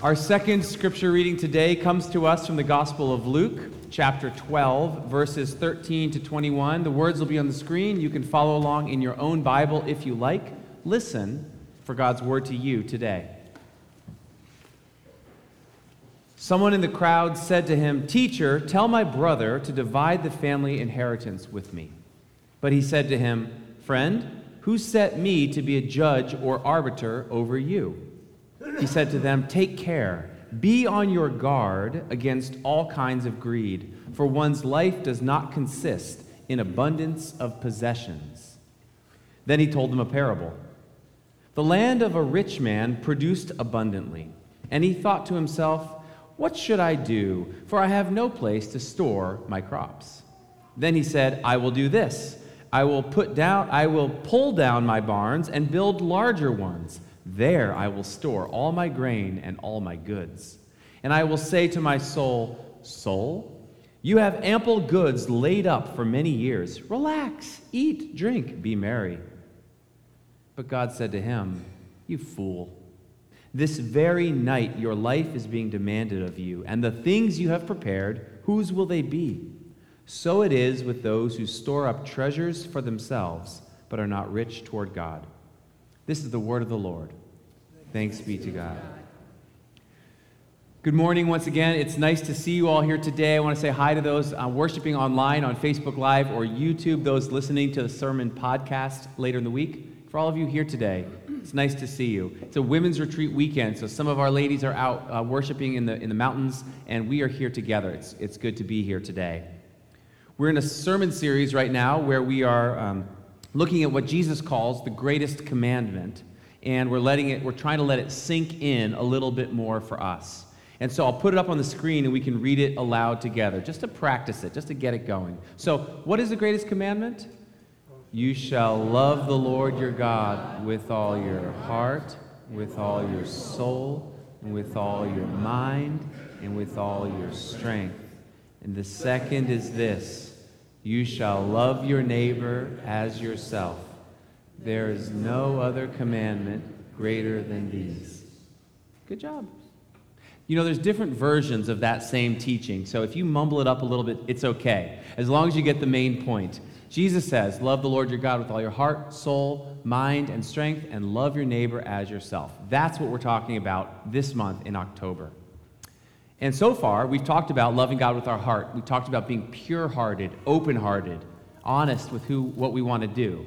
Our second scripture reading today comes to us from the Gospel of Luke, chapter 12, verses 13 to 21. The words will be on the screen. You can follow along in your own Bible if you like. Listen for God's word to you today. Someone in the crowd said to him, Teacher, tell my brother to divide the family inheritance with me. But he said to him, Friend, who set me to be a judge or arbiter over you? He said to them, Take care, be on your guard against all kinds of greed, for one's life does not consist in abundance of possessions. Then he told them a parable. The land of a rich man produced abundantly, and he thought to himself, What should I do? For I have no place to store my crops. Then he said, I will do this. I will put down, I will pull down my barns and build larger ones there I will store all my grain and all my goods. And I will say to my soul, Soul, you have ample goods laid up for many years. Relax, eat, drink, be merry. But God said to him, You fool. This very night your life is being demanded of you, and the things you have prepared, whose will they be? So it is with those who store up treasures for themselves, but are not rich toward God. This is the word of the Lord. Thanks be to God. Good morning once again. It's nice to see you all here today. I want to say hi to those uh, worshiping online on Facebook Live or YouTube, those listening to the sermon podcast later in the week. For all of you here today, it's nice to see you. It's a women's retreat weekend, so some of our ladies are out uh, worshiping in the, in the mountains, and we are here together. It's, it's good to be here today. We're in a sermon series right now where we are um, looking at what Jesus calls the greatest commandment, and we're letting it, we're trying to let it sink in a little bit more for us. And so I'll put it up on the screen and we can read it aloud together, just to practice it, just to get it going. So, what is the greatest commandment? You shall love the Lord your God with all your heart, with all your soul, and with all your mind, and with all your strength. And the second is this you shall love your neighbor as yourself. There is no other commandment greater than these. Good job. You know, there's different versions of that same teaching. So if you mumble it up a little bit, it's okay, as long as you get the main point. Jesus says, Love the Lord your God with all your heart, soul, mind, and strength, and love your neighbor as yourself. That's what we're talking about this month in October. And so far, we've talked about loving God with our heart. We've talked about being pure hearted, open hearted, honest with who, what we want to do.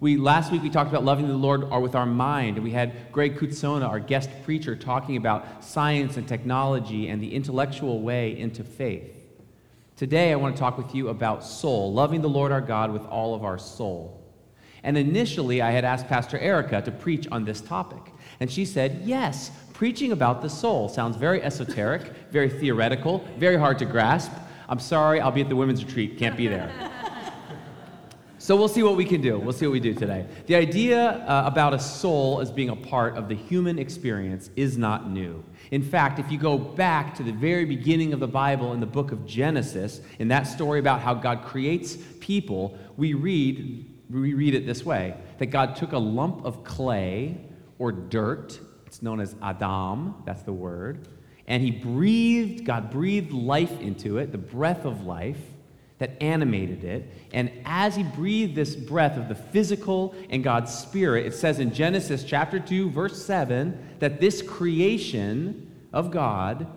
We, last week, we talked about loving the Lord or with our mind, and we had Greg Cootsona, our guest preacher, talking about science and technology and the intellectual way into faith. Today, I want to talk with you about soul, loving the Lord our God with all of our soul. And initially, I had asked Pastor Erica to preach on this topic. And she said, Yes, preaching about the soul. Sounds very esoteric, very theoretical, very hard to grasp. I'm sorry, I'll be at the women's retreat, can't be there. So we'll see what we can do. We'll see what we do today. The idea uh, about a soul as being a part of the human experience is not new. In fact, if you go back to the very beginning of the Bible in the book of Genesis, in that story about how God creates people, we read, we read it this way that God took a lump of clay or dirt it's known as Adam, that's the word. And he breathed, God breathed life into it, the breath of life that animated it. And as he breathed this breath of the physical and God's spirit, it says in Genesis chapter 2, verse 7, that this creation of God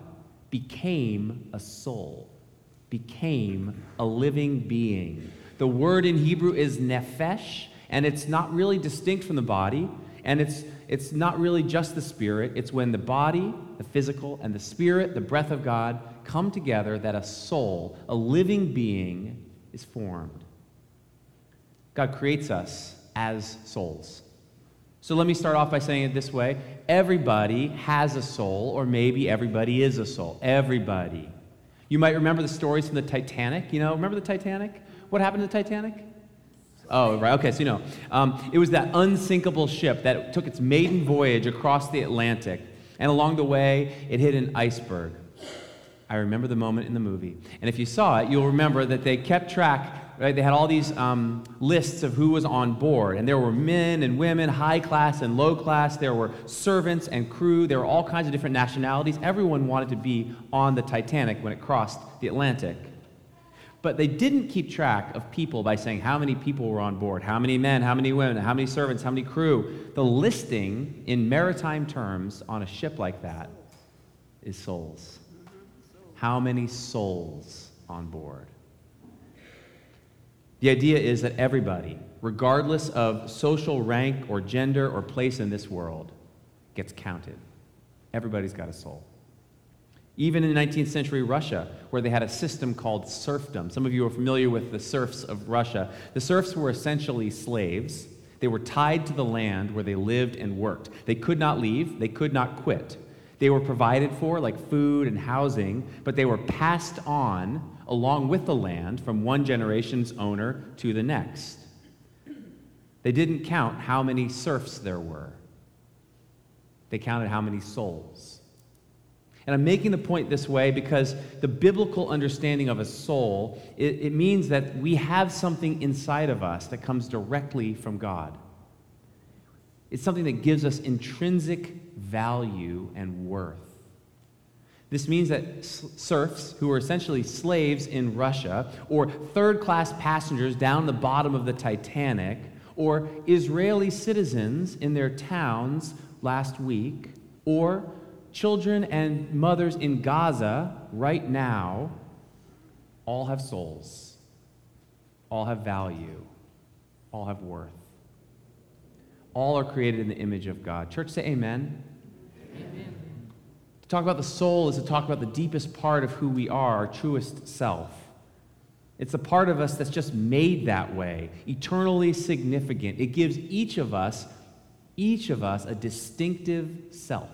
became a soul, became a living being. The word in Hebrew is nephesh, and it's not really distinct from the body, and it's it's not really just the spirit, it's when the body, the physical, and the spirit, the breath of God, come together that a soul, a living being, is formed. God creates us as souls. So let me start off by saying it this way everybody has a soul, or maybe everybody is a soul. Everybody. You might remember the stories from the Titanic. You know, remember the Titanic? What happened to the Titanic? Oh, right. Okay, so you know. Um, it was that unsinkable ship that took its maiden voyage across the Atlantic, and along the way, it hit an iceberg. I remember the moment in the movie. And if you saw it, you'll remember that they kept track right? They had all these um, lists of who was on board, and there were men and women, high class and low class. There were servants and crew. There were all kinds of different nationalities. Everyone wanted to be on the Titanic when it crossed the Atlantic. But they didn't keep track of people by saying how many people were on board, how many men, how many women, how many servants, how many crew. The listing in maritime terms on a ship like that is souls. How many souls on board? The idea is that everybody, regardless of social rank or gender or place in this world, gets counted. Everybody's got a soul. Even in 19th century Russia, where they had a system called serfdom. Some of you are familiar with the serfs of Russia. The serfs were essentially slaves. They were tied to the land where they lived and worked. They could not leave, they could not quit. They were provided for, like food and housing, but they were passed on along with the land from one generation's owner to the next. They didn't count how many serfs there were, they counted how many souls. And I'm making the point this way because the biblical understanding of a soul, it, it means that we have something inside of us that comes directly from God. It's something that gives us intrinsic value and worth. This means that serfs, who were essentially slaves in Russia, or third class passengers down the bottom of the Titanic, or Israeli citizens in their towns last week, or children and mothers in Gaza right now, all have souls, all have value, all have worth. All are created in the image of God. Church, say amen. To talk about the soul is to talk about the deepest part of who we are, our truest self. It's a part of us that's just made that way, eternally significant. It gives each of us, each of us, a distinctive self.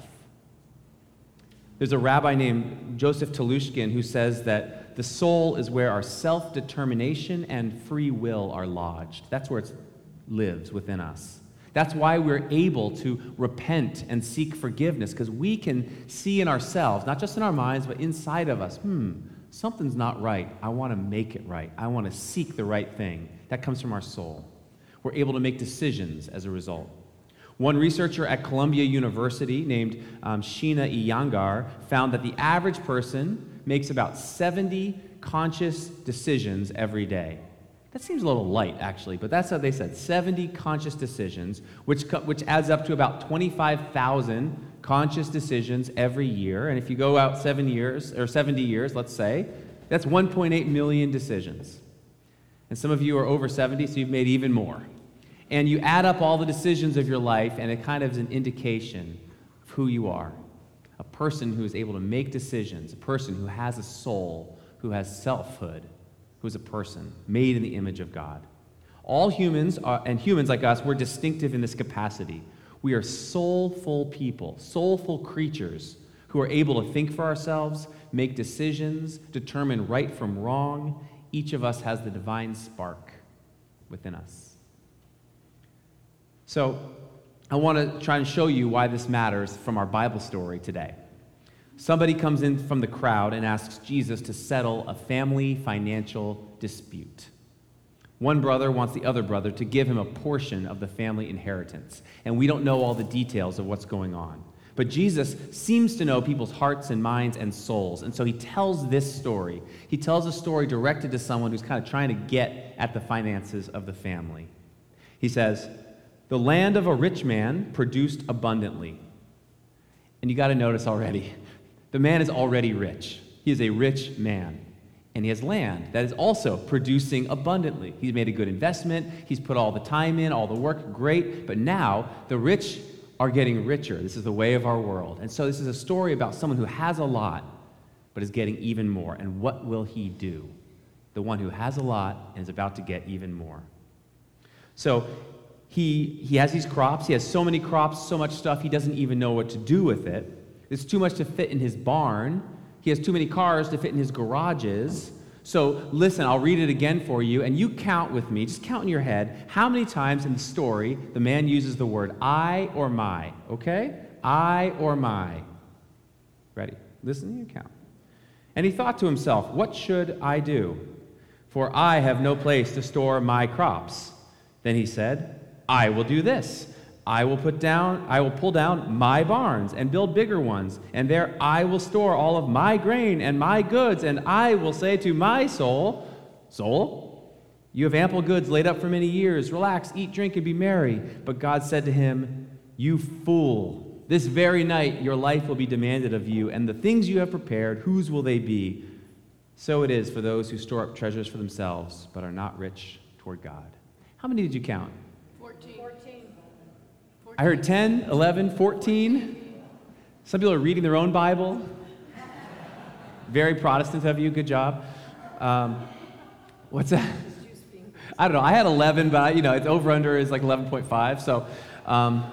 There's a rabbi named Joseph Telushkin who says that the soul is where our self determination and free will are lodged. That's where it lives within us. That's why we're able to repent and seek forgiveness, because we can see in ourselves, not just in our minds, but inside of us, hmm, something's not right. I want to make it right. I want to seek the right thing. That comes from our soul. We're able to make decisions as a result. One researcher at Columbia University named um, Sheena Iyengar found that the average person makes about 70 conscious decisions every day. That seems a little light, actually, but that's how they said 70 conscious decisions, which, which adds up to about 25,000 conscious decisions every year. And if you go out seven years, or 70 years, let's say, that's 1.8 million decisions. And some of you are over 70, so you've made even more. And you add up all the decisions of your life, and it kind of is an indication of who you are. A person who is able to make decisions, a person who has a soul, who has selfhood who's a person made in the image of God. All humans are, and humans like us, we're distinctive in this capacity. We are soulful people, soulful creatures who are able to think for ourselves, make decisions, determine right from wrong. Each of us has the divine spark within us. So, I want to try and show you why this matters from our Bible story today. Somebody comes in from the crowd and asks Jesus to settle a family financial dispute. One brother wants the other brother to give him a portion of the family inheritance, and we don't know all the details of what's going on. But Jesus seems to know people's hearts and minds and souls, and so he tells this story. He tells a story directed to someone who's kind of trying to get at the finances of the family. He says, The land of a rich man produced abundantly. And you got to notice already, the man is already rich. He is a rich man. And he has land that is also producing abundantly. He's made a good investment. He's put all the time in, all the work. Great. But now the rich are getting richer. This is the way of our world. And so this is a story about someone who has a lot, but is getting even more. And what will he do? The one who has a lot and is about to get even more. So he, he has these crops. He has so many crops, so much stuff, he doesn't even know what to do with it. It's too much to fit in his barn. He has too many cars to fit in his garages. So listen, I'll read it again for you, and you count with me. Just count in your head how many times in the story the man uses the word I or my, okay? I or my. Ready? Listen, you count. And he thought to himself, What should I do? for I have no place to store my crops. Then he said, I will do this. I will put down, I will pull down my barns and build bigger ones, and there I will store all of my grain and my goods, and I will say to my soul, Soul, you have ample goods laid up for many years. Relax, eat, drink, and be merry. But God said to him, You fool, this very night your life will be demanded of you, and the things you have prepared, whose will they be? So it is for those who store up treasures for themselves, but are not rich toward God. How many did you count? 14. I heard 10, 11, 14. Some people are reading their own Bible. Very Protestant of you, good job. Um, what's that? I don't know. I had 11, but I, you know, it's over under is like 11.5. So, um,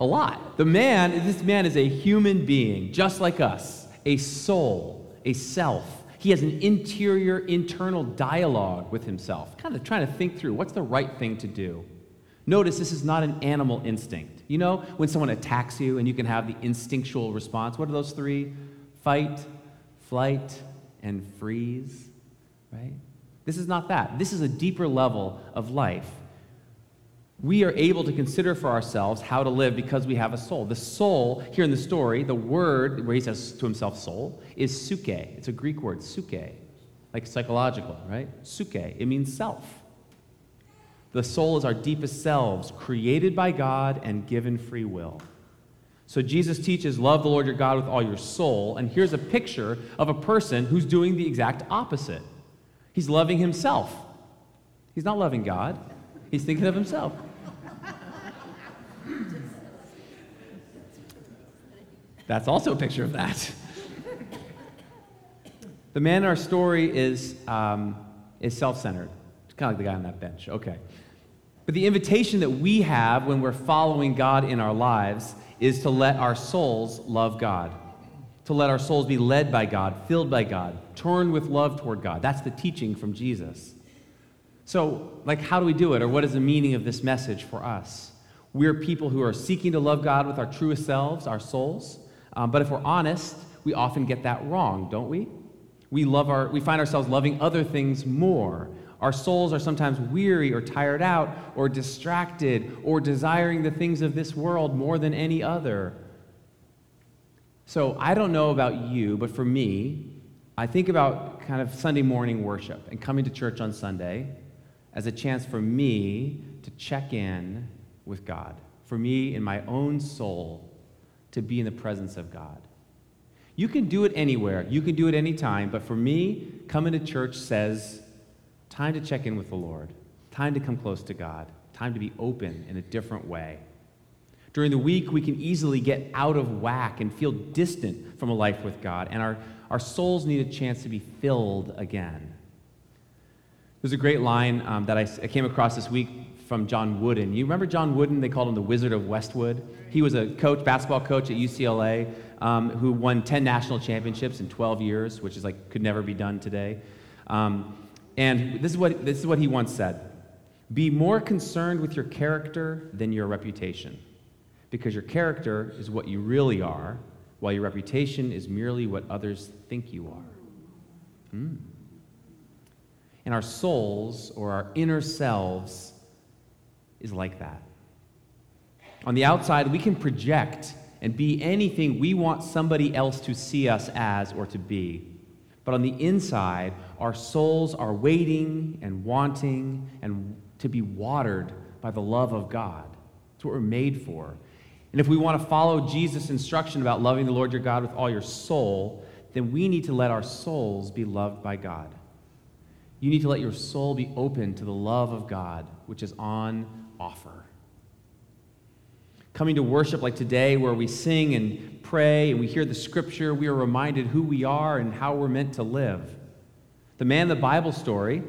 a lot. The man, this man is a human being, just like us, a soul, a self. He has an interior, internal dialogue with himself, kind of trying to think through what's the right thing to do. Notice this is not an animal instinct. You know, when someone attacks you and you can have the instinctual response, what are those three? Fight, flight, and freeze, right? This is not that. This is a deeper level of life. We are able to consider for ourselves how to live because we have a soul. The soul, here in the story, the word where he says to himself soul, is suke. It's a Greek word, suke, like psychological, right? Suke. It means self. The soul is our deepest selves, created by God and given free will. So Jesus teaches, Love the Lord your God with all your soul. And here's a picture of a person who's doing the exact opposite. He's loving himself. He's not loving God, he's thinking of himself. That's also a picture of that. the man in our story is, um, is self centered. Kind of like the guy on that bench. Okay. But the invitation that we have when we're following God in our lives is to let our souls love God, to let our souls be led by God, filled by God, turn with love toward God. That's the teaching from Jesus. So, like, how do we do it, or what is the meaning of this message for us? We're people who are seeking to love God with our truest selves, our souls. Um, but if we're honest, we often get that wrong, don't we? We, love our, we find ourselves loving other things more. Our souls are sometimes weary or tired out or distracted or desiring the things of this world more than any other. So I don't know about you, but for me, I think about kind of Sunday morning worship and coming to church on Sunday as a chance for me to check in with God, for me in my own soul to be in the presence of God. You can do it anywhere, you can do it anytime, but for me, coming to church says, time to check in with the Lord, time to come close to God, time to be open in a different way. During the week, we can easily get out of whack and feel distant from a life with God, and our, our souls need a chance to be filled again. There's a great line um, that I, I came across this week from John Wooden. You remember John Wooden? They called him the Wizard of Westwood. He was a coach, basketball coach at UCLA, um, who won 10 national championships in 12 years, which is like could never be done today. Um, and this is what this is what he once said: "Be more concerned with your character than your reputation, because your character is what you really are, while your reputation is merely what others think you are." Hmm. And our souls or our inner selves is like that. On the outside, we can project and be anything we want somebody else to see us as or to be. But on the inside, our souls are waiting and wanting and to be watered by the love of God. That's what we're made for. And if we want to follow Jesus' instruction about loving the Lord your God with all your soul, then we need to let our souls be loved by God. You need to let your soul be open to the love of God, which is on offer. Coming to worship like today, where we sing and pray and we hear the scripture, we are reminded who we are and how we're meant to live. The man the Bible story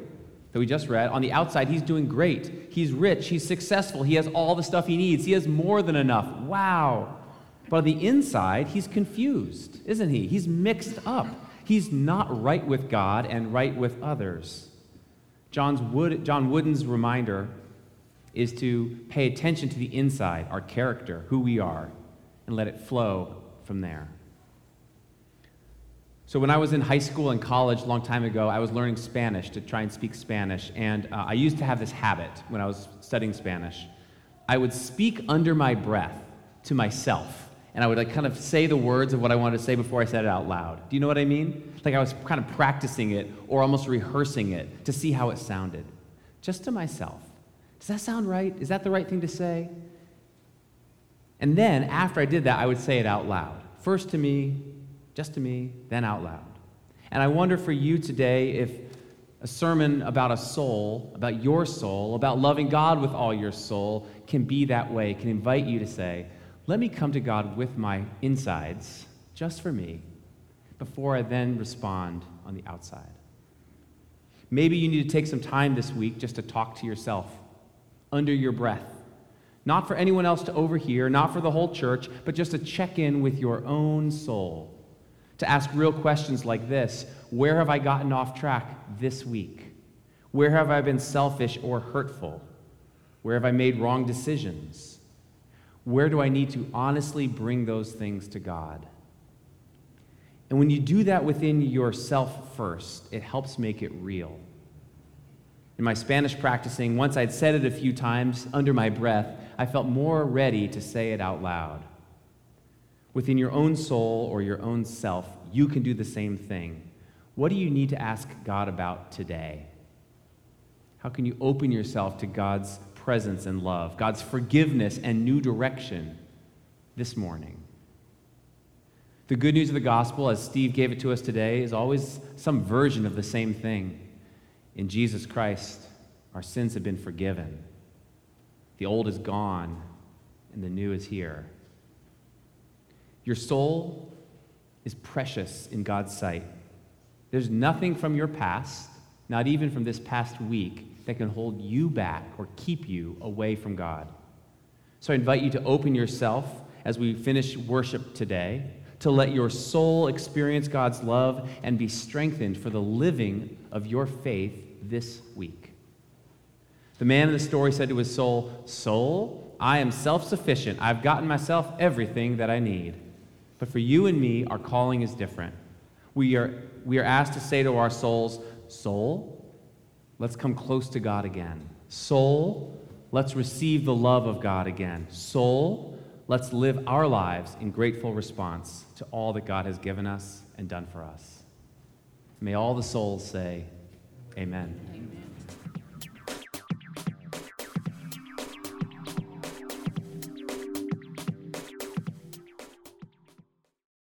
that we just read, on the outside, he's doing great. He's rich, he's successful, he has all the stuff he needs, he has more than enough. Wow. But on the inside, he's confused, isn't he? He's mixed up. He's not right with God and right with others. John's Wood, John Wooden's reminder is to pay attention to the inside, our character, who we are, and let it flow from there. So, when I was in high school and college a long time ago, I was learning Spanish to try and speak Spanish. And uh, I used to have this habit when I was studying Spanish. I would speak under my breath to myself. And I would like kind of say the words of what I wanted to say before I said it out loud. Do you know what I mean? Like I was kind of practicing it or almost rehearsing it to see how it sounded, just to myself. Does that sound right? Is that the right thing to say? And then after I did that, I would say it out loud. First to me, just to me, then out loud. And I wonder for you today if a sermon about a soul, about your soul, about loving God with all your soul can be that way, can invite you to say, let me come to God with my insides, just for me, before I then respond on the outside. Maybe you need to take some time this week just to talk to yourself under your breath. Not for anyone else to overhear, not for the whole church, but just to check in with your own soul to ask real questions like this Where have I gotten off track this week? Where have I been selfish or hurtful? Where have I made wrong decisions? Where do I need to honestly bring those things to God? And when you do that within yourself first, it helps make it real. In my Spanish practicing, once I'd said it a few times under my breath, I felt more ready to say it out loud. Within your own soul or your own self, you can do the same thing. What do you need to ask God about today? How can you open yourself to God's presence and love, God's forgiveness and new direction this morning? The good news of the gospel, as Steve gave it to us today, is always some version of the same thing. In Jesus Christ, our sins have been forgiven. The old is gone, and the new is here. Your soul is precious in God's sight. There's nothing from your past, not even from this past week, that can hold you back or keep you away from God. So I invite you to open yourself as we finish worship today to let your soul experience God's love and be strengthened for the living of your faith this week. The man in the story said to his soul, Soul, I am self sufficient. I've gotten myself everything that I need. But for you and me, our calling is different. We are, we are asked to say to our souls, Soul, let's come close to God again. Soul, let's receive the love of God again. Soul, let's live our lives in grateful response to all that God has given us and done for us. May all the souls say. Amen.